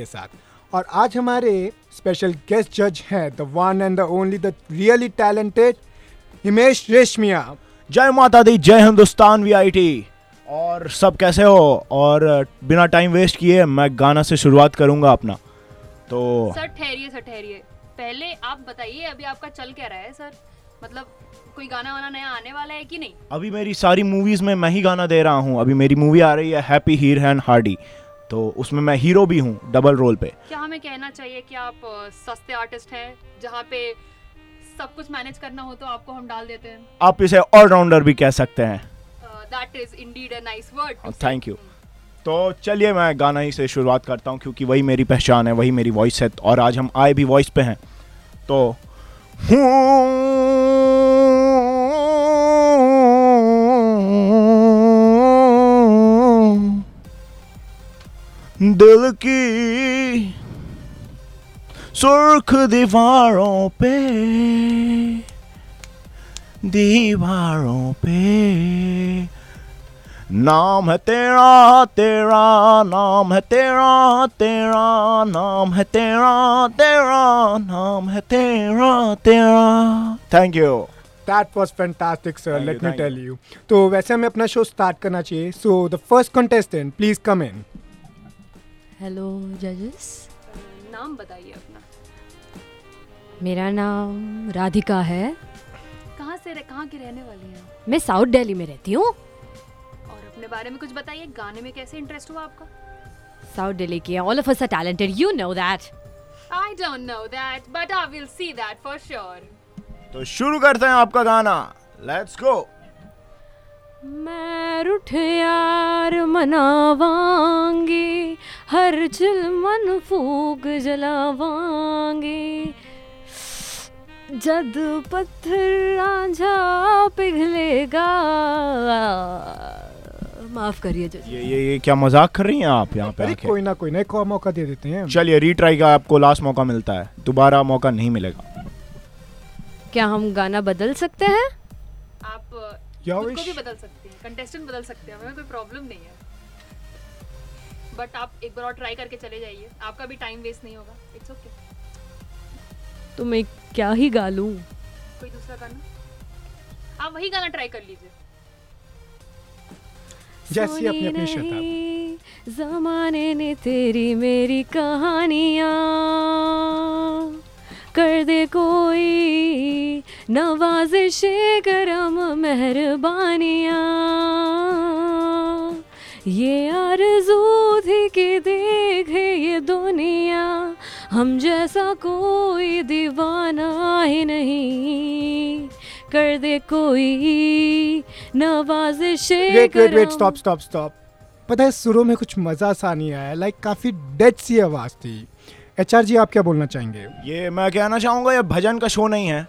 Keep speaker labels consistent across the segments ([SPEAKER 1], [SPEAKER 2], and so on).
[SPEAKER 1] के साथ। और आज हमारे स्पेशल गेस्ट जज हैं the one and the only the really talented Himesh Reshammiya
[SPEAKER 2] जय माता दी जय हिंदुस्तान वीआईटी और सब कैसे हो? और बिना टाइम वेस्ट किए मैं गाना से शुरुआत करूँगा अपना। तो
[SPEAKER 3] सर ठहरिए सर ठहरिए। पहले आप बताइए अभी आपका चल क्या रहा है सर? मतलब कोई गाना वाना नया आने वाला है कि नहीं?
[SPEAKER 2] अभी मेरी सारी मूवीज़ में मैं ही गाना दे रहा हूँ। अभी मेरी मूवी आ रही है हैप्पी हीर एंड हार्डी तो उसमें मैं हीरो भी हूँ डबल रोल पे।
[SPEAKER 3] क्या हमें कहना चाहिए कि आप सस्ते आर्टिस्ट हैं जहाँ पे सब कुछ मैनेज करना हो तो आपको हम डाल देते हैं?
[SPEAKER 2] आप इसे ऑलराउंडर भी कह सकते हैं।
[SPEAKER 3] That is indeed a nice word
[SPEAKER 2] thank you तो चलिए मैं गाना ही से शुरुआत करता हूँ क्योंकि वही मेरी पहचान है वही मेरी वॉइस है और आज हम आए भी वॉइस पे हैं। तो दिल की सुर्ख दीवारों पे दीवारों पे। नाम है तेरा तेरा नाम है तेरा तेरा नाम है तेरा तेरा नाम है तेरा तेरा। Thank you
[SPEAKER 1] that was fantastic sir
[SPEAKER 2] Thank you,
[SPEAKER 1] let me tell you तो वैसे हमें अपना शो स्टार्ट करना चाहिए. So the first contestant please come in
[SPEAKER 4] hello जजेस
[SPEAKER 3] नाम बताइए अपना।
[SPEAKER 4] मेरा नाम राधिका है।
[SPEAKER 3] कहाँ से रह, कहाँ की रहने वाली हैं
[SPEAKER 4] मैं साउथ दिल्ली में रहती हूँ।
[SPEAKER 3] और अपने बारे में कुछ बताइए गाने में कैसे इंटरेस्ट हुआ आपका?
[SPEAKER 4] साउथ दिल्ली की all of us are talented you know that
[SPEAKER 3] I don't know that but I will see that for sure
[SPEAKER 2] तो शुरू करते हैं आपका गाना। लेट्स गो
[SPEAKER 4] मैं रुठ यार मनावांगी हर चिल मन फूक जलावांगी। जद पत्थर रांझा पिघलेगा। माफ़ करिए
[SPEAKER 2] ये ये ये क्या मज़ाक कर रही हैं आप यहाँ पे आके?
[SPEAKER 1] कोई ना कोई ना एक और मौका दे देते हैं।
[SPEAKER 2] चलिए रीट्राई का आपको लास्ट मौका मिलता है। दोबारा मौका नहीं मिलेगा।
[SPEAKER 4] क्या हम गाना बदल सकते हैं?
[SPEAKER 3] आप खुद को भी बदल सकते हैं कंटेस्टेंट बदल सकते हैं हमें कोई प्रॉब्लम नहीं है। बट आप एक बार और ट्राई करके चले जाइए। आपका भी टाइम वेस्ट नहीं होगा। इट्स ओके
[SPEAKER 4] तो मैं क्या ही गा लूँ?
[SPEAKER 3] कोई दूसरा गाना? आप वही गाना ट्राई कर लीजिए।
[SPEAKER 1] जैसी अपनी अपनी श्रद्धा
[SPEAKER 4] जमाने ने तेरी मेरी कहानियाँ। कर दे कोई नवाजिश करम मेहरबानियाँ। ये आरज़ू थी कि देखे ये दुनिया। हम जैसा कोई दीवाना ही नहीं। कर दे कोई नवाजिश
[SPEAKER 1] wait wait wait stop stop stop पता है सुरों में कुछ मज़ा सा नहीं आया लाइक काफ़ी डेड सी आवाज़ थी। एचआर जी आप क्या बोलना चाहेंगे?
[SPEAKER 2] ये मैं कहना चाहूँगा ये भजन का शो नहीं है।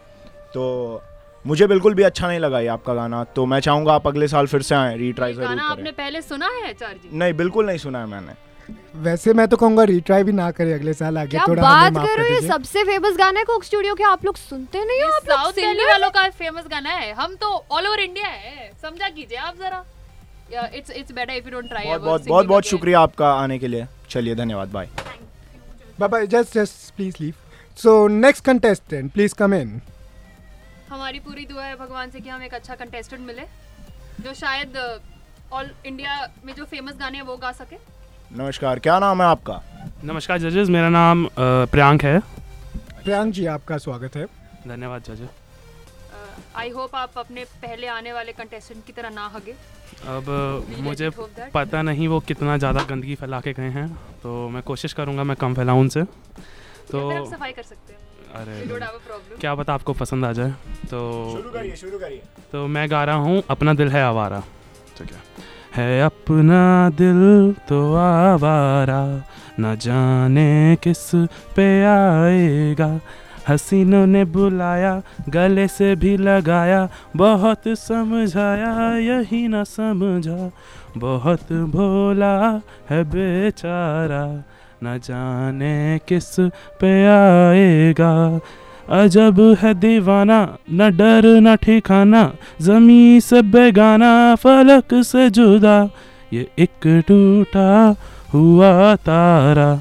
[SPEAKER 2] तो मुझे बिल्कुल भी अच्छा नहीं लगा ये आपका गाना तो मैं चाहूँगा आप अगले साल फिर से आए रीट्राई ज़रूर
[SPEAKER 3] गाना आपने पहले सुना है जी?
[SPEAKER 2] नहीं बिल्कुल नहीं सुना है मैंने।
[SPEAKER 1] वैसे मैं तो कहूँगा रिट्राई भी ना करे अगले साल आगे
[SPEAKER 4] क्या
[SPEAKER 1] थोड़ा
[SPEAKER 4] बात कर रहे हो ये सबसे फ़ेमस गाना है कोक स्टूडियो के आप लोग सुनते नहीं हो? आप लोग
[SPEAKER 3] साउथ दिल्ली वालों का फ़ेमस गाना है हम तो ऑल ओवर इंडिया है समझा कीजिए आप जरा। It's it's better if you don't try
[SPEAKER 2] बहुत बहुत बहुत बहुत शुक्रिया आपका आने के लिए। चलिए धन्यवाद bye
[SPEAKER 1] Bye. Bye. Just just please leave. So next contestant, please come in.
[SPEAKER 3] हमारी पूरी दुआ है भगवान से कि हम एक अच्छा कंटेस्टेंट मिले जो शायद ऑल इंडिया में जो फ़ेमस गाने हैं वो गा सके।
[SPEAKER 2] नमस्कार क्या नाम है आपका?
[SPEAKER 5] नमस्कार जजेस मेरा नाम अ, प्रियांक है।
[SPEAKER 1] प्रियांक जी आपका स्वागत है।
[SPEAKER 5] धन्यवाद जजेस।
[SPEAKER 3] आई होप आप अपने पहले आने वाले कंटेस्टेंट की तरह ना हगे।
[SPEAKER 5] अब मुझे पता नहीं वो कितना ज़्यादा गंदगी फैला के गए हैं तो मैं कोशिश करूँगा मैं कम फैलाऊँ उनसे। तो
[SPEAKER 3] या फिर आप सफ़ाई कर सकते हैं?
[SPEAKER 5] अरे. क्या पता आपको पसंद आ जाए। तो
[SPEAKER 2] शुरू करिए शुरू करिए।
[SPEAKER 5] तो मैं गा रहा हूँ अपना दिल है आवारा। ठीक है। है अपना दिल तो आवारा न जाने किस पे आएगा। हसीनों ने बुलाया गले से भी लगाया बहुत समझाया यही न समझा। बहुत भोला है बेचारा न जाने किस पे आएगा। अजब है दीवाना न डर न ठिकाना जमी से बेगाना फलक से जुदा। ये एक टूटा हुआ तारा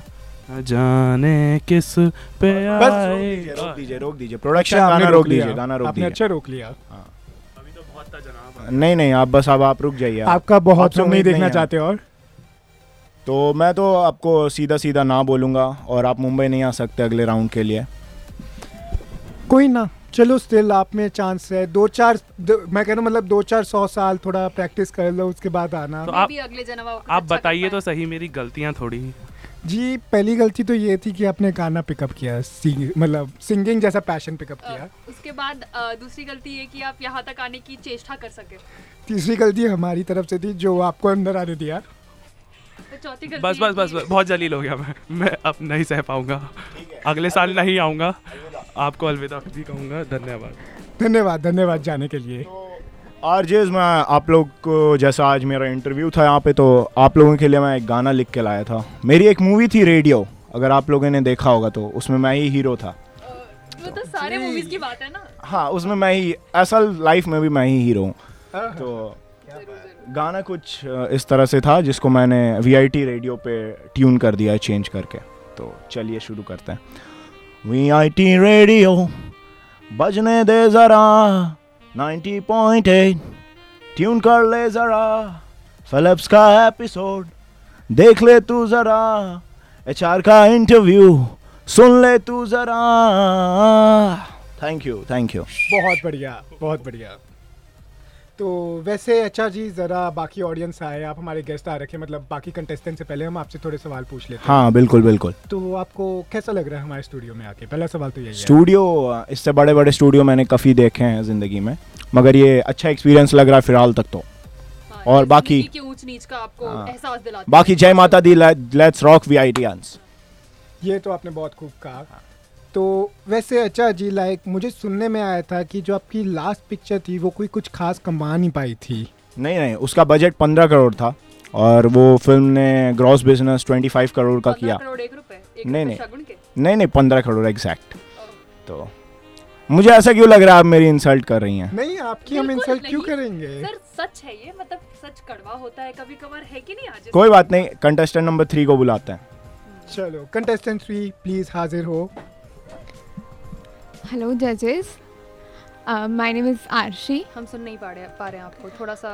[SPEAKER 5] न जाने किस पे
[SPEAKER 1] बस
[SPEAKER 5] आएगा।
[SPEAKER 2] रोक दीजिए रोक दीजिए। प्रोडक्शन
[SPEAKER 1] अच्छा,
[SPEAKER 2] गाना रोक
[SPEAKER 1] लिया।
[SPEAKER 2] दीजिए गाना रोक दीजिए।
[SPEAKER 1] अच्छा रोक लिया।
[SPEAKER 5] अभी तो बहुत था जनाब।
[SPEAKER 2] नहीं नहीं आप बस अब आप रुक जाइए
[SPEAKER 1] आपका बहुत लोग नहीं देखना
[SPEAKER 2] है।
[SPEAKER 1] चाहते और?
[SPEAKER 2] तो मैं तो आपको सीधा सीधा ना बोलूँगा और आप मुंबई नहीं आ सकते अगले राउंड के लिए।
[SPEAKER 1] कोई ना चलो स्टिल आप में चांस है। दो चार दो, मैं कह रहा हूँ मतलब दो चार सौ साल थोड़ा प्रैक्टिस कर लो उसके बाद आना।
[SPEAKER 5] तो आप-
[SPEAKER 3] भी अगले जन्म आप
[SPEAKER 5] आप
[SPEAKER 3] अच्छा
[SPEAKER 5] बताइए तो सही मेरी गलतियाँ थोड़ी
[SPEAKER 1] जी पहली गलती तो ये थी कि आपने गाना पिकअप किया सिंग मतलब सिंगिंग जैसा पैशन पिकअप किया।
[SPEAKER 3] उसके बाद दूसरी गलती ये कि आप यहाँ तक आने की चेष्टा कर सके।
[SPEAKER 1] तीसरी गलती हमारी तरफ़ से थी जो आपको अंदर आने दिया।
[SPEAKER 3] तो
[SPEAKER 5] बस बस बस बहुत जलील हो गया मैं। मैं अब नहीं सह पाऊँगा। अगले साल नहीं आऊँगा। आपको अलविदा भी कहूँगा। धन्यवाद।
[SPEAKER 1] धन्यवाद धन्यवाद जाने के लिए।
[SPEAKER 2] आर मैं आप लोग को जैसा आज मेरा इंटरव्यू था यहाँ पे तो आप लोगों के लिए मैं एक गाना लिख के लाया था। मेरी एक मूवी थी रेडियो अगर आप लोगों ने देखा होगा तो उसमें मैं ही हीरो था।
[SPEAKER 3] वो तो सारे मूवीज़ की बात है ना।
[SPEAKER 2] हाँ उसमें मैं ही असल लाइफ में भी मैं ही हीरो हूँ।
[SPEAKER 1] हाँ,
[SPEAKER 2] तो गाना कुछ इस तरह से था जिसको मैंने VIT रेडियो पे ट्यून कर दिया है चेंज करके। तो चलिए शुरू करते हैं। वी रेडियो बजने दे ज़रा 90.8 ट्यून कर ले ज़रा। फिलिप्स का एपिसोड देख ले तू ज़रा। एच का इंटरव्यू सुन ले तू ज़रा। थैंक यू थैंक यू
[SPEAKER 1] बहुत बढ़िया बहुत बढ़िया। तो वैसे अच्छा जी ज़रा बाकी ऑडियंस आए आप हमारे गेस्ट आ रखे मतलब बाकी कंटेस्टेंट से पहले हम आपसे थोड़े सवाल पूछ लेते हैं।
[SPEAKER 2] हाँ बिल्कुल बिल्कुल।
[SPEAKER 1] तो आपको कैसा लग रहा है हमारे स्टूडियो में आके? पहला सवाल तो यही
[SPEAKER 2] स्टूडियो इससे बड़े बड़े स्टूडियो मैंने काफ़ी देखे हैं ज़िंदगी में मगर ये अच्छा एक्सपीरियंस लग रहा है फ़िलहाल तक तो।
[SPEAKER 3] हाँ,
[SPEAKER 2] और बाकी-
[SPEAKER 3] ऊंच नीच का आपको
[SPEAKER 2] हाँ।
[SPEAKER 3] एहसास दिलाता
[SPEAKER 2] बाकी जय माता दी लेट्स रॉक वी आई
[SPEAKER 1] ये तो आपने बहुत खूब कहा। तो वैसे अच्छा जी लाइक मुझे सुनने में आया था कि जो आपकी लास्ट पिक्चर थी वो कोई कुछ खास कमा नहीं पाई थी।
[SPEAKER 2] नहीं नहीं उसका बजट पंद्रह करोड़ था और वो फ़िल्म ने gross business twenty five crore का किया।
[SPEAKER 3] करोड़ एक रुपए एक
[SPEAKER 2] नहीं, नहीं। नहीं नहीं पंद्रह करोड़ एग्जैक्ट तो मुझे ऐसा क्यों लग रहा है आप मेरी इंसल्ट कर रही हैं?
[SPEAKER 1] नहीं आपकी हम इंसल्ट क्यों करेंगे?
[SPEAKER 3] सर सच है ये मतलब सच कड़वा होता है कभी कभार है कि नहीं आज?
[SPEAKER 2] कोई बात नहीं कंटेस्टेंट नंबर थ्री को बुलाते हैं।
[SPEAKER 1] चलो कंटेस्टेंट थ्री प्लीज़ हाजिर हो।
[SPEAKER 6] Hello, जजेस माय नेम इज़ आरशी
[SPEAKER 3] हम सुन नहीं पा रहे पा रहे हैं आपको। थोड़ा सा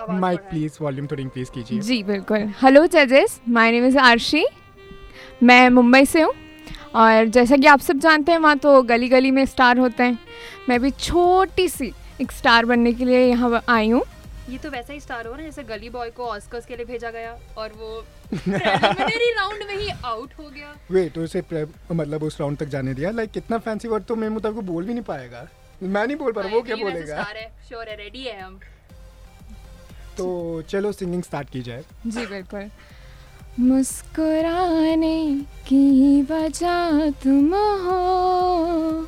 [SPEAKER 3] आवाज़
[SPEAKER 1] माइक प्लीज़ वॉल्यूम थोड़ी इंक्रीज कीजिए।
[SPEAKER 6] जी बिल्कुल। हेलो जजेस माय नेम इज़ आरशी मैं मुंबई से हूँ। और जैसा कि आप सब जानते हैं वहाँ तो गली गली में स्टार होते हैं। मैं भी छोटी सी एक स्टार बनने के लिए यहाँ आई हूँ।
[SPEAKER 3] ये तो वैसा ही स्टार हो ना जैसे गली बॉय को ऑस्कर्स के लिए भेजा गया और वो प्रिलिमिनरी राउंड में ही आउट हो गया।
[SPEAKER 1] वे तो उसे मतलब उस राउंड तक जाने दिया? लाइक कितना फैंसी वर्ड तो मेरे मुताबिक बोल भी नहीं पाएगा। मैं नहीं बोल पा रहा वो क्या बोलेगा?
[SPEAKER 3] स्टार है श्योर है रेडी है हम।
[SPEAKER 1] तो चलो सिंगिंग स्टार्ट की जाए
[SPEAKER 6] जी बिल्कुल। मुस्कुराने की वजह तुम हो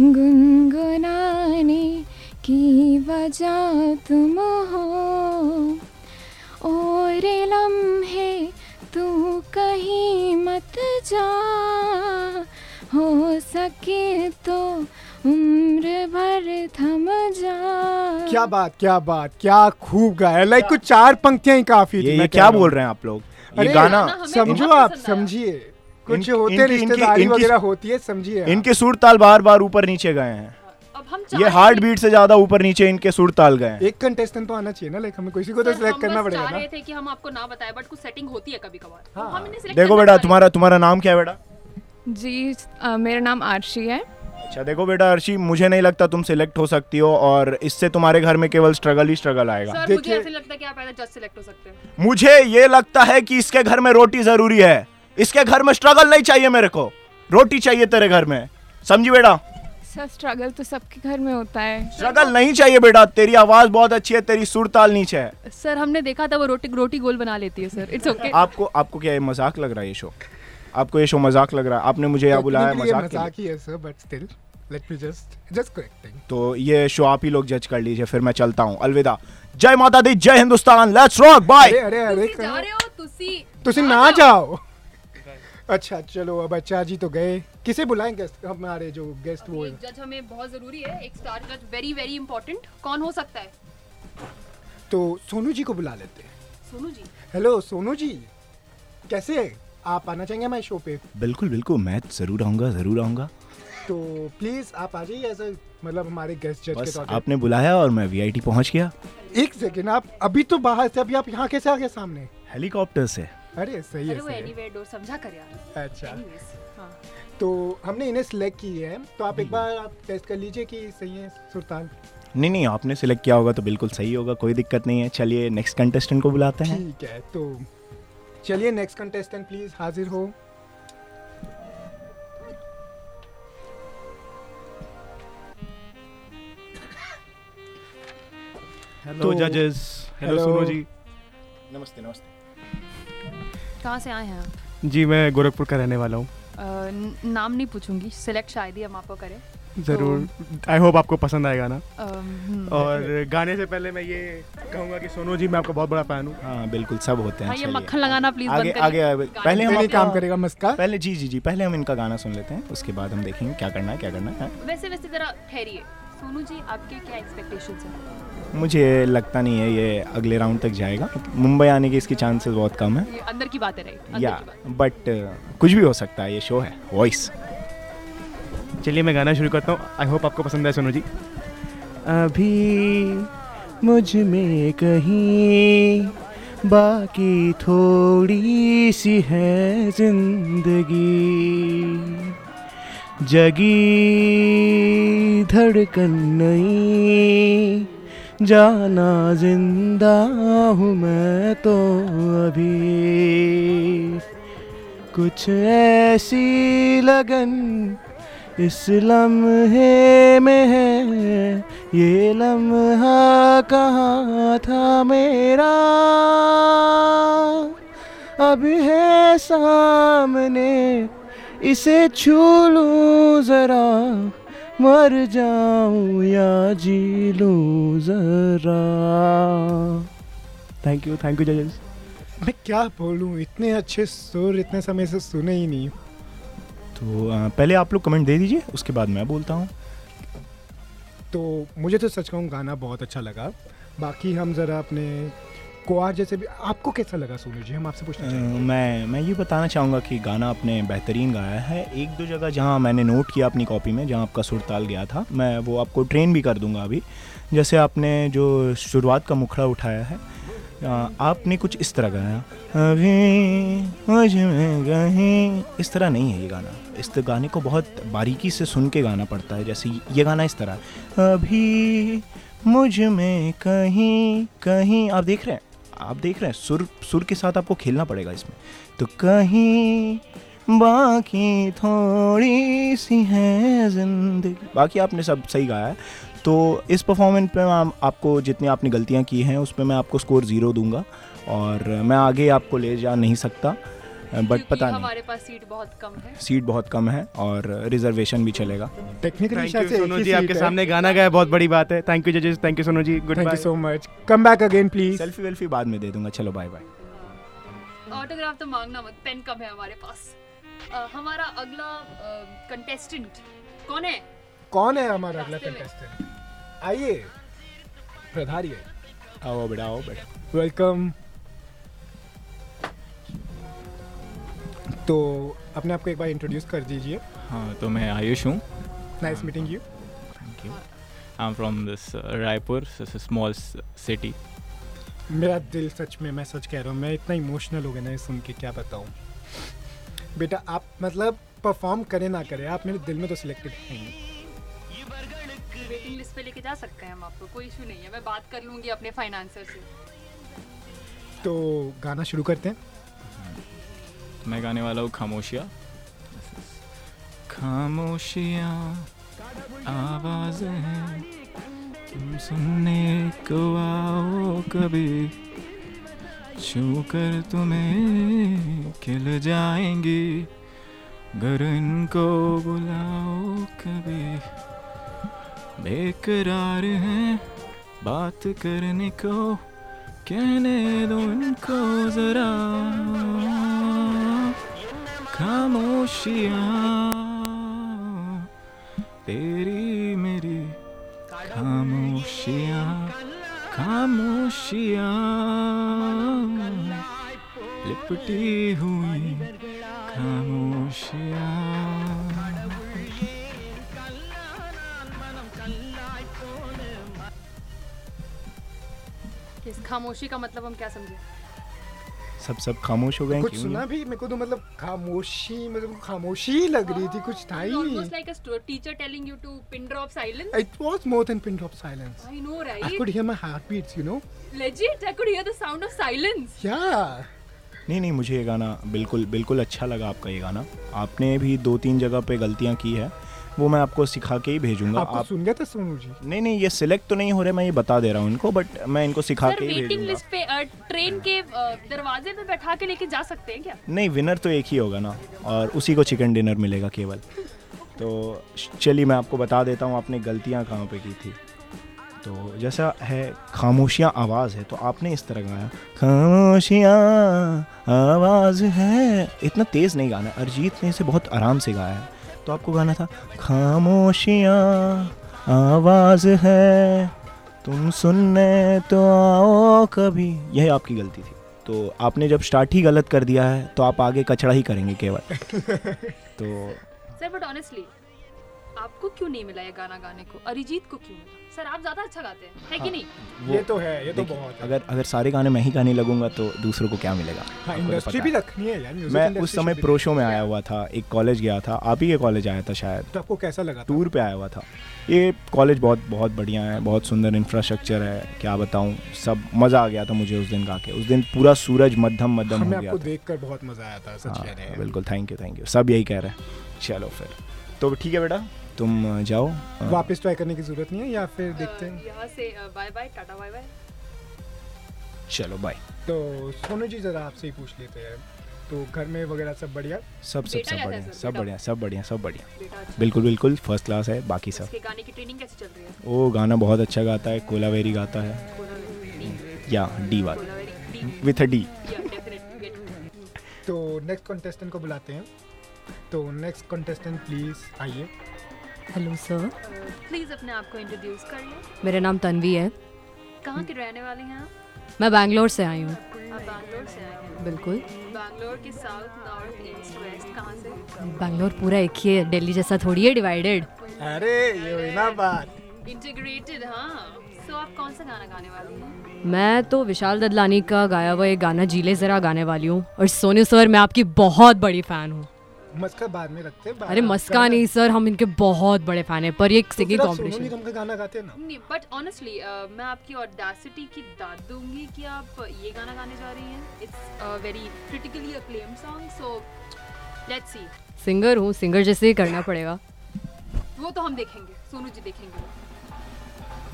[SPEAKER 6] गुनगुनाने की वजह तुम हो। और लम्हे तू कहीं मत जा। हो सके तो उम्र भर थम जा।
[SPEAKER 1] क्या बात क्या बात क्या खूब गाया लाइक कुछ चार पंक्तियाँ ही काफ़ी थी
[SPEAKER 2] ये ये क्या बोल रहे हैं आप लोग? ये गाना
[SPEAKER 1] समझो आप समझिए। कुछ होते रिश्तेदारी वगैरह होती है समझिए
[SPEAKER 2] इनके सुर ताल बार बार ऊपर नीचे गए हैं। ये हार्ट बीट से ज़्यादा ऊपर नीचे इनके सुर ताल गए।
[SPEAKER 1] एक कंटेस्टेंट तो आना चाहिए ना लाइक हमें किसी को तो सिलेक्ट करना पड़ेगा ना।
[SPEAKER 3] थे कि हम आपको ना बताएँ बट कुछ सेटिंग होती है कभी कभार
[SPEAKER 1] हाँ।
[SPEAKER 3] हम इन्हें
[SPEAKER 2] देखो बेटा तुम्हारा तुम्हारा नाम क्या है बेटा?
[SPEAKER 6] जी मेरा नाम आरशी है।
[SPEAKER 2] अच्छा देखो बेटा अर्शी मुझे नहीं लगता तुम सिलेक्ट हो सकती हो और इससे तुम्हारे घर में केवल स्ट्रगल ही स्ट्रगल आएगा।
[SPEAKER 3] सर मुझे
[SPEAKER 1] देखिए-
[SPEAKER 3] ऐसे लगता है कि आप ऐसा जज सिलेक्ट हो सकते हैं।
[SPEAKER 2] मुझे ये लगता है कि इसके घर में रोटी ज़रूरी है। इसके घर में स्ट्रगल नहीं चाहिए मेरे को। रोटी चाहिए तेरे घर में। समझी बेटा?
[SPEAKER 6] सर स्ट्रगल तो सबके घर में होता है।
[SPEAKER 2] स्ट्रगल नहीं चाहिए बेटा तेरी आवाज़ बहुत अच्छी है तेरी सुर ताल नीचे है।
[SPEAKER 3] सर हमने देखा था वो रोटी रोटी गोल बना लेती है सर इट्स ओके okay.
[SPEAKER 2] आपको आपको क्या ये मज़ाक लग रहा है ये शो? आपको ये शो मज़ाक लग रहा है? आपने मुझे यहाँ बुलाया मज़ाक
[SPEAKER 1] मज़ाक ही है sir but still let me just just correcting
[SPEAKER 2] तो ये शो आप ही लोग जज कर लीजिए फिर मैं चलता हूँ। अलविदा। जय माता दी जय हिंदुस्तान लेट्स रॉक बाय
[SPEAKER 1] अरे अरे अरे तुसी ना जाओ। अच्छा चलो अब अच्छा जी तो गए। किसे बुलाएँ गेस्ट हमारे जो गेस्ट वो
[SPEAKER 3] एक जज हमें बहुत ज़रूरी है एक स्टार जज वेरी वेरी इंपॉर्टेंट कौन हो सकता है?
[SPEAKER 1] तो सोनू जी को बुला लेते हैं।
[SPEAKER 3] सोनू जी?
[SPEAKER 1] हेलो सोनू जी। कैसे है? आप आना चाहेंगे हमारे शो पे?
[SPEAKER 2] बिल्कुल बिल्कुल मैं ज़रूर आऊँगा ज़रूर आऊँगा।
[SPEAKER 1] तो प्लीज़ आप आ जाइए ऐसे मतलब हमारे गेस्ट जज के तौर पे
[SPEAKER 2] आपने बुलाया और मैं वी पहुँच गया।
[SPEAKER 1] एक सेकेंड आप अभी तो बाहर से अभी आप यहाँ कैसे आ गए सामने?
[SPEAKER 2] हेलीकॉप्टर से।
[SPEAKER 1] अरे सही है
[SPEAKER 3] अरे
[SPEAKER 1] सही है।
[SPEAKER 3] डोर समझा कर यार।
[SPEAKER 1] अच्छा।
[SPEAKER 3] हाँ।
[SPEAKER 1] तो हमने इन्हें सिलेक्ट की है। तो आप एक बार आप टेस्ट कर लीजिए कि सही है सुरताल
[SPEAKER 2] नहीं नहीं आपने सिलेक्ट किया होगा तो बिल्कुल सही होगा कोई दिक्कत नहीं है। चलिए नेक्स्ट कंटेस्टेंट को बुलाते हैं।
[SPEAKER 1] ठीक है तो चलिए नेक्स्ट कंटेस्टेंट प्लीज़ हाजिर हो।
[SPEAKER 7] तो जजेस हेलो
[SPEAKER 1] Hello.
[SPEAKER 7] सोनू जी
[SPEAKER 2] नमस्ते नमस्ते।
[SPEAKER 3] कहाँ से आए हैं आप?
[SPEAKER 7] जी मैं गोरखपुर का रहने वाला हूँ।
[SPEAKER 3] नाम नहीं पूछूँगी। सिलेक्ट शायद ही हम आपको करें।
[SPEAKER 7] ज़रूर। आई होप आपको पसंद आएगा ना।
[SPEAKER 3] हम्म।
[SPEAKER 7] और गाने से पहले मैं ये कहूँगा कि सोनू जी मैं आपका बहुत बड़ा फ़ैन हूँ।
[SPEAKER 2] हाँ बिल्कुल सब होते हैं
[SPEAKER 3] हाँ ये मक्खन लगाना प्लीज़
[SPEAKER 2] आगे आगे आगे पहले हम
[SPEAKER 1] काम करेगा मस्का
[SPEAKER 2] पहले जी जी जी पहले हम इनका गाना सुन लेते हैं उसके बाद हम देखेंगे क्या करना है क्या करना है।
[SPEAKER 3] वैसे वैसे जरा ठहरिए। सोनू जी आपके क्या एक्सपेक्टेशंस हैं?
[SPEAKER 2] मुझे लगता नहीं है ये अगले राउंड तक जाएगा। मुंबई आने के इसकी चांसेस बहुत कम है।
[SPEAKER 3] ये अंदर की बात है राइट
[SPEAKER 2] या
[SPEAKER 3] की बात
[SPEAKER 2] बट कुछ भी हो सकता है ये शो है। वॉइस
[SPEAKER 7] चलिए मैं गाना शुरू करता हूँ। आई होप आपको पसंद है सोनू जी। अभी मुझमें कहीं बाकी थोड़ी सी है ज़िंदगी। जगी धड़कन नहीं। जाना ज़िंदा हूँ मैं तो अभी। कुछ ऐसी लगन इस लम्हे में है। ये लम्हा कहाँ था मेरा? अब है सामने इसे छू लूँ जरा मर जाऊँ या जी लूँ जरा। थैंक यू थैंक यू जजेस
[SPEAKER 1] मैं क्या बोलूँ? इतने अच्छे सुर इतने समय से सुने ही नहीं
[SPEAKER 2] तो अ, पहले आप लोग कमेंट दे दीजिए उसके बाद मैं बोलता हूँ।
[SPEAKER 1] तो मुझे तो सच कहूँ गाना बहुत अच्छा लगा। बाकी हम ज़रा अपने कोआर जैसे भी आपको कैसा लगा सोनू जी? हम आपसे पूछना
[SPEAKER 2] अ,
[SPEAKER 1] चाहेंगे।
[SPEAKER 2] मैं मैं ये बताना चाहूँगा कि गाना आपने बेहतरीन गाया है। एक दो जगह जहाँ मैंने नोट किया अपनी कॉपी में जहाँ आपका सुरताल गया था मैं वो आपको ट्रेन भी कर दूँगा अभी। जैसे आपने जो शुरुआत का मुखड़ा उठाया है आपने कुछ इस तरह गाया अभी मुझमें कहीं इस तरह नहीं है ये गाना। इस गाने को बहुत बारीकी से सुन के गाना पड़ता है जैसे ये गाना इस तरह अभी मुझमें कहीं कहीं आप देख रहे हैं? आप देख रहे हैं, सुर सुर के साथ आपको खेलना पड़ेगा इसमें। तो कहीं बाकी थोड़ी सी है ज़िंदगी। बाकी आपने सब सही गाया है। तो इस परफॉर्मेंस पे मैं आपको जितनी आपने गलतियाँ की हैं उस पर मैं आपको स्कोर ज़ीरो दूँगा और मैं आगे आपको ले जा नहीं सकता। बट पता नहीं।
[SPEAKER 3] हमारे पास सीट बहुत कम है।
[SPEAKER 2] सीट बहुत कम है और रिजर्वेशन भी चलेगा।
[SPEAKER 1] टेक्निकली
[SPEAKER 7] थैंक
[SPEAKER 1] शायद
[SPEAKER 7] यू सोनू जी आपके सामने गाना गाया बहुत बड़ी बात है। थैंक यू जजेस thank you Sonu ji good
[SPEAKER 1] thank you so much come back again please
[SPEAKER 2] selfie welfie बाद में दे दूँगा। चलो बाय बाय
[SPEAKER 3] ऑटोग्राफ तो मांगना मत पेन कम है हमारे पास? हमारा अगला कंटेस्टेंट कौन है?
[SPEAKER 1] कौन है हमारा अगला कंटेस्टेंट आइए। प्रधारिए
[SPEAKER 2] आओ बेटा आओ बेटा।
[SPEAKER 1] वेलकम तो अपने आप को एक बार इंट्रोड्यूस कर दीजिए।
[SPEAKER 8] हाँ तो मैं आयुष हूँ।
[SPEAKER 1] Nice meeting you
[SPEAKER 8] thank you I am from this Raipur small city
[SPEAKER 1] मेरा दिल सच में मैं सच कह रहा हूँ मैं इतना इमोशनल हो गया ना सुन के क्या बताऊँ। बेटा आप मतलब परफॉर्म करें ना करें आप मेरे दिल में तो सिलेक्टेड हैं।
[SPEAKER 3] वेटिंग लिस्ट पे लेके जा सकते हैं हम आपको कोई इशू नहीं है मैं बात कर लूँगी अपने फाइनेंसर से।
[SPEAKER 1] तो गाना शुरू करते हैं।
[SPEAKER 8] मैं गाने वाला हूँ, खामोशिया। खामोशिया, आवाज़ हैं तुम सुनने को आओ कभी। छू कर तुम्हें खिल जाएँगी, घर इनको बुलाओ कभी। बेकरार हैं बात करने को, कहने दो इनको जरा। खामोशियाँ तेरी मेरी खामोशियाँ खामोशियाँ लिपटी हुई
[SPEAKER 3] इस खामोशी का मतलब हम क्या समझे?
[SPEAKER 2] सब सब खामोश हो गए
[SPEAKER 1] कुछ सुना भी? मेरे को तो मतलब खामोशी मतलब खामोशी लग रही थी कुछ था ही
[SPEAKER 3] नहीं। Like a teacher telling you to pin drop silence it
[SPEAKER 1] was more than pin drop silence I
[SPEAKER 3] know right
[SPEAKER 1] I
[SPEAKER 3] could
[SPEAKER 1] hear my heart beats you know
[SPEAKER 3] legit I could hear the sound of silence
[SPEAKER 1] या
[SPEAKER 2] नहीं नहीं मुझे ये गाना बिल्कुल बिल्कुल अच्छा लगा आपका ये गाना। आपने भी दो तीन जगह पे गलतियाँ की है। वो मैं आपको सिखा के ही भेजूँगा।
[SPEAKER 1] आपको
[SPEAKER 2] आप
[SPEAKER 1] सुन गए था सोनू जी?
[SPEAKER 2] नहीं नहीं ये सिलेक्ट तो नहीं हो रहे मैं ये बता दे रहा हूँ इनको बट मैं इनको सिखा के ही
[SPEAKER 3] वेटिंग
[SPEAKER 2] भेजूँगा।
[SPEAKER 3] लिस्ट पे ट्रेन के दरवाजे पे बैठा के लेके जा सकते हैं क्या?
[SPEAKER 2] नहीं विनर तो एक ही होगा ना और उसी को चिकन डिनर मिलेगा केवल। तो चलिए मैं आपको बता देता हूँ आपने गलतियाँ कहाँ पे की थी। तो जैसा है खामोशियाँ आवाज़ है तो आपने इस तरह गाया खामोशियाँ आवाज़ है। इतना तेज़ नहीं गाना अरिजीत ने इसे बहुत आराम से गाया है। तो आपको गाना था खामोशियाँ आवाज़ है तुम सुनने तो आओ कभी। यह आपकी गलती थी। तो आपने जब स्टार्ट ही गलत कर दिया है तो आप आगे कचड़ा ही करेंगे केवल। तो
[SPEAKER 3] सर बट ऑनेस्टली आपको क्यों नहीं मिला ये गाना गाने को? अरिजीत को क्यों मिला? सर आप ज़्यादा अच्छा गाते हैं। है कि नहीं?
[SPEAKER 1] ये तो है ये तो बहुत है।
[SPEAKER 2] अगर अगर सारे गाने मैं ही गाने लगूँगा तो दूसरों को क्या मिलेगा?
[SPEAKER 1] हाँ
[SPEAKER 2] तो
[SPEAKER 1] इंडस्ट्री भी रखनी है यार
[SPEAKER 2] मैं उस समय प्रो शो में आया हुआ था एक कॉलेज गया था आप ही के कॉलेज आया था शायद।
[SPEAKER 1] तो आपको कैसा लगा
[SPEAKER 2] टूर पे आया हुआ था। ये कॉलेज बहुत बहुत बढ़िया है बहुत सुंदर इंफ्रास्ट्रक्चर है क्या बताऊँ सब मज़ा आ गया था मुझे उस दिन गा के उस दिन पूरा सूरज मध्यम मध्यम हो गया देख
[SPEAKER 1] कर बहुत मज़ा आया था सच
[SPEAKER 2] हाँ,
[SPEAKER 1] कह रहे हैं।
[SPEAKER 2] बिल्कुल थैंक यू थैंक यू सब यही कह रहे हैं। चलो फिर। तो ठीक है बेटा तुम जाओ
[SPEAKER 1] वापस ट्राई करने की ज़रूरत नहीं है या फिर देखते हैं?
[SPEAKER 3] यहाँ से bye bye Tata bye bye
[SPEAKER 2] चलो बाय
[SPEAKER 1] तो सोनू जी जरा आपसे ही पूछ लेते हैं। तो घर में वगैरह सब बढ़िया?
[SPEAKER 2] सब सब सब बढ़िया सब बढ़िया सब बढ़िया सब बढ़िया।
[SPEAKER 3] अच्छा।
[SPEAKER 2] बिल्कुल बिल्कुल फ़र्स्ट क्लास है बाकी सब।
[SPEAKER 3] गाने की ट्रेनिंग कैसे चल रही है?
[SPEAKER 2] वो गाना बहुत अच्छा गाता है कोलावेरी गाता है। या डी वाला। विथ अ डी
[SPEAKER 1] तो नेक्स्ट कंटेस्टेंट को बुलाते हैं। तो नेक्स्ट कंटेस्टेंट प्लीज़ आइए।
[SPEAKER 4] हेलो सर
[SPEAKER 3] प्लीज़ अपने आप को इंट्रोड्यूस कर लें।
[SPEAKER 4] मेरा नाम तन्वी है।
[SPEAKER 3] कहाँ के रहने वाले हैं आप?
[SPEAKER 4] मैं बैंगलोर से आई हूँ।
[SPEAKER 3] आप बैंगलोर से आए हैं?
[SPEAKER 4] बिल्कुल।
[SPEAKER 3] बैंगलोर के साउथ नॉर्थ ईस्ट वेस्ट कहाँ से?
[SPEAKER 4] बैंगलोर पूरा एक ही है दिल्ली जैसा थोड़ी है डिवाइडेड
[SPEAKER 1] अरे ये हुई ना बात।
[SPEAKER 3] इंटीग्रेटेड हाँ। सो आप कौन सा गाना गाने वाली हैं?
[SPEAKER 4] मैं तो विशाल ददलानी का गाया हुआ एक गाना जीले जरा गाने वाली हूँ। और सोनू सर मैं आपकी बहुत बड़ी फ़ैन हूँ।
[SPEAKER 1] मस्का बाद में रखते हैं
[SPEAKER 4] अरे मस्का नहीं सर हम इनके बहुत बड़े फ़ैन हैं पर ये एक सिंगिंग कॉम्पिटिशन
[SPEAKER 1] निगम का गाना गाते हैं ना।
[SPEAKER 3] नहीं बट ऑनेस्टली मैं आपकी ऑडेसिटी की दाद दूँगी कि आप ये गाना गाने जा रही हैं। It's very critically acclaimed song so let's see
[SPEAKER 4] singer हूँ सिंगर जैसे ही करना पड़ेगा।
[SPEAKER 3] वो तो हम देखेंगे सोनू जी देखेंगे।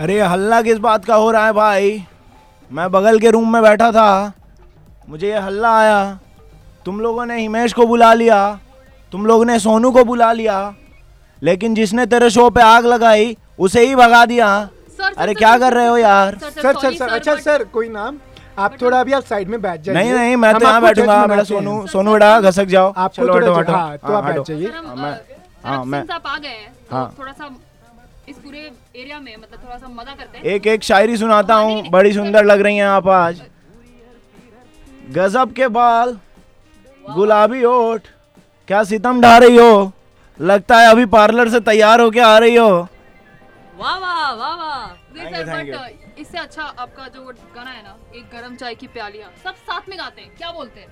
[SPEAKER 2] अरे हल्ला किस बात का हो रहा है भाई? मैं बगल के रूम में बैठा था मुझे ये हल्ला आया। तुम लोगों ने हिमेश को बुला लिया। तुम लोग ने सोनू को बुला लिया। लेकिन जिसने तेरे शो पे आग लगाई उसे ही भगा दिया।
[SPEAKER 3] सर
[SPEAKER 2] अरे सर, क्या कर रहे हो यार?
[SPEAKER 1] सर सर
[SPEAKER 3] sorry,
[SPEAKER 1] सर अच्छा सर कोई नाम? आप थोड़ा अभी आप साइड में बैठ जाइए।
[SPEAKER 2] नहीं नहीं मैं तो यहाँ बैठूँगा
[SPEAKER 1] हैं।
[SPEAKER 2] सोनू सोनू बेटा घसक जाओ।
[SPEAKER 1] आपको
[SPEAKER 2] चलो
[SPEAKER 1] जगह-
[SPEAKER 2] हटो
[SPEAKER 1] हाँ, तो आप
[SPEAKER 2] हाँ,
[SPEAKER 1] बैठ जाइए।
[SPEAKER 3] सर
[SPEAKER 2] मैं- हाँ, मैं-
[SPEAKER 3] आप आ गए हैं तो
[SPEAKER 2] हाँ।
[SPEAKER 3] थोड़ा सा इस पूरे एरिया में मतलब थोड़ा सा मज़ा करते हैं।
[SPEAKER 2] एक एक शायरी सुनाता
[SPEAKER 3] हाँ,
[SPEAKER 2] बड़ी सुंदर लग रही हैं आप आज। गजब के बाल गुलाबी ओठ। क्या सितम ढा रही हो? लगता है अभी पार्लर से तैयार होके आ रही हो।
[SPEAKER 4] वाह वाह वाह वाह।
[SPEAKER 3] बट इससे अच्छा आपका जो गाना है ना एक गरम चाय की प्यालियाँ सब साथ में गाते हैं क्या बोलते हैं?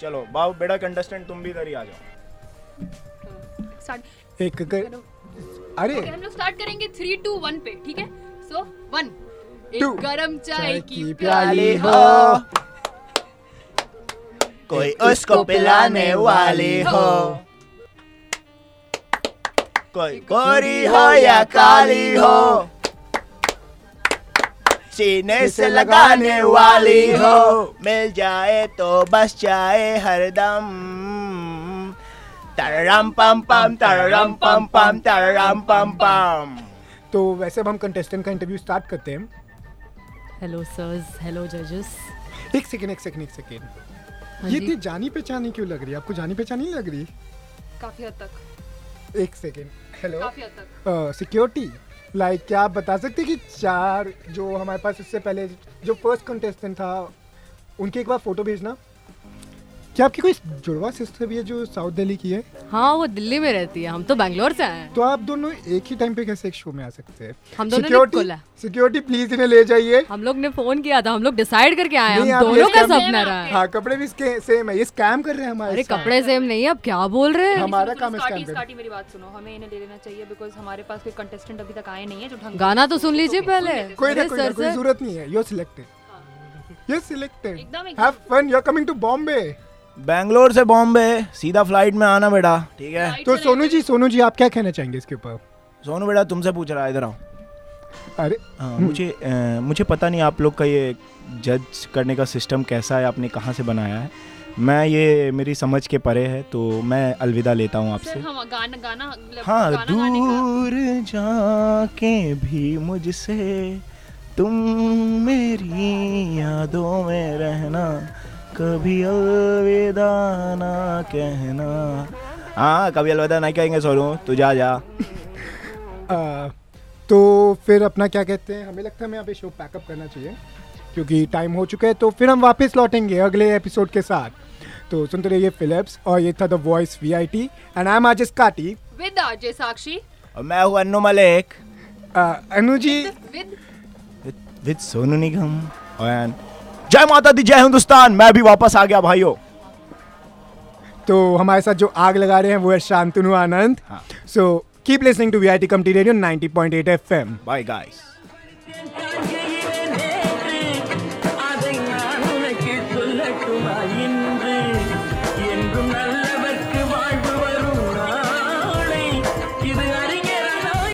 [SPEAKER 2] चलो बाबू बेटा कंटेस्टेंट तुम भी इधर ही आ जाओ।
[SPEAKER 1] एक कर... अरे!
[SPEAKER 3] हम लोग स्टार्ट करेंगे थ्री टू वन पे ठीक है? सो वन एक गरम चाय की प्याली
[SPEAKER 1] प्याली
[SPEAKER 3] हो।
[SPEAKER 2] कोई उसको पिलाने वाली हो। कोई गोरी हो या काली हो। सीने से लगाने वाली हो। मिल जाए तो बस जाए हरदम। तरम पम पम तरम पम पम तरम पम पम।
[SPEAKER 1] तो वैसे अब हम कंटेस्टेंट का इंटरव्यू स्टार्ट करते हैं।
[SPEAKER 4] हेलो सर्स हेलो जजेस
[SPEAKER 1] एक सेकेंड एक सेकेंड एक सेकेंड ये
[SPEAKER 4] जी।
[SPEAKER 1] इतनी जानी पहचानी क्यों लग रही है? आपको जानी पहचानी लग रही?
[SPEAKER 3] काफ़ी हद तक।
[SPEAKER 1] एक सेकेंड हेलो
[SPEAKER 3] काफ़ी हद तक।
[SPEAKER 1] सिक्योरिटी लाइक क्या आप बता सकते हैं कि चार जो हमारे पास इससे पहले जो फ़र्स्ट कंटेस्टेंट था उनके एक बार फ़ोटो भेजना? क्या आपकी कोई जुड़वा सिस्टर भी है जो साउथ दिल्ली की है?
[SPEAKER 4] हाँ वो दिल्ली में रहती है। हम तो बैंगलोर से आए हैं।
[SPEAKER 1] तो आप दोनों एक ही टाइम पे कैसे एक शो में आ सकते हैं?
[SPEAKER 4] हम दोनों ने खोला।
[SPEAKER 1] सिक्योरिटी प्लीज़ इन्हें ले जाइए।
[SPEAKER 4] हम लोग ने फ़ोन किया था हम लोग डिसाइड करके आए हम दोनों का सपना रहा है।
[SPEAKER 1] हाँ कपड़े भी इसके सेम है। ये स्कैम कर रहे हैं हमारे
[SPEAKER 4] अरे कपड़े सेम नहीं है। अब क्या बोल रहे हैं?
[SPEAKER 1] हमारा काम है scam करना।
[SPEAKER 3] मेरी बात सुनो। हमें इन्हें ले लेना चाहिए बिकॉज़ हमारे पास कोई कंटेस्टेंट अभी तक आए नहीं है जो ढंग
[SPEAKER 4] गाना तो सुन लीजिए पहले।
[SPEAKER 1] कोई ना ज़रूरत नहीं है। You selected you selected have fun you are coming to Bombay
[SPEAKER 2] Bangalore से बॉम्बे सीधा फ़्लाइट में आना बेटा ठीक है?
[SPEAKER 1] तो सोनू जी सोनू जी आप क्या कहना चाहेंगे इसके ऊपर?
[SPEAKER 2] सोनू बेटा तुमसे पूछ रहा है इधर आओ।
[SPEAKER 1] अरे
[SPEAKER 2] हाँ, मुझे अ, मुझे पता नहीं आप लोग का ये जज करने का सिस्टम कैसा है आपने कहाँ से बनाया है। मैं ये मेरी समझ के परे है तो मैं अलविदा लेता हूँ आपसे।
[SPEAKER 3] हम गाना गाना मतलब
[SPEAKER 2] हाँ
[SPEAKER 3] गाना
[SPEAKER 2] दूर जाके भी मुझसे तुम मेरी यादों में रहना। कभी अलविदा ना कहना। हाँ कभी अलविदा नहीं कहेंगे सोनू तू जा जा।
[SPEAKER 1] आ, तो फिर अपना क्या कहते हैं? हमें लगता है हमें यहाँ पे शो पैकअप करना चाहिए क्योंकि टाइम हो चुका है तो फिर हम वापस लौटेंगे अगले एपिसोड के साथ। तो सुनते रहिए फिलिप्स और ये था the voice V I T and I am आज काटी
[SPEAKER 3] विद आरजे साक्षी
[SPEAKER 2] और मैं हूँ अन्नू मलिक।
[SPEAKER 1] अनु जी।
[SPEAKER 3] विद
[SPEAKER 2] विद सोनू निगम और जय माता दी जय हिंदुस्तान। मैं भी वापस आ गया भाइयों।
[SPEAKER 1] तो हमारे साथ जो आग लगा रहे हैं वो है Shantanu Anand. So keep listening to V I T come T radio 90.8 FM
[SPEAKER 2] bye guys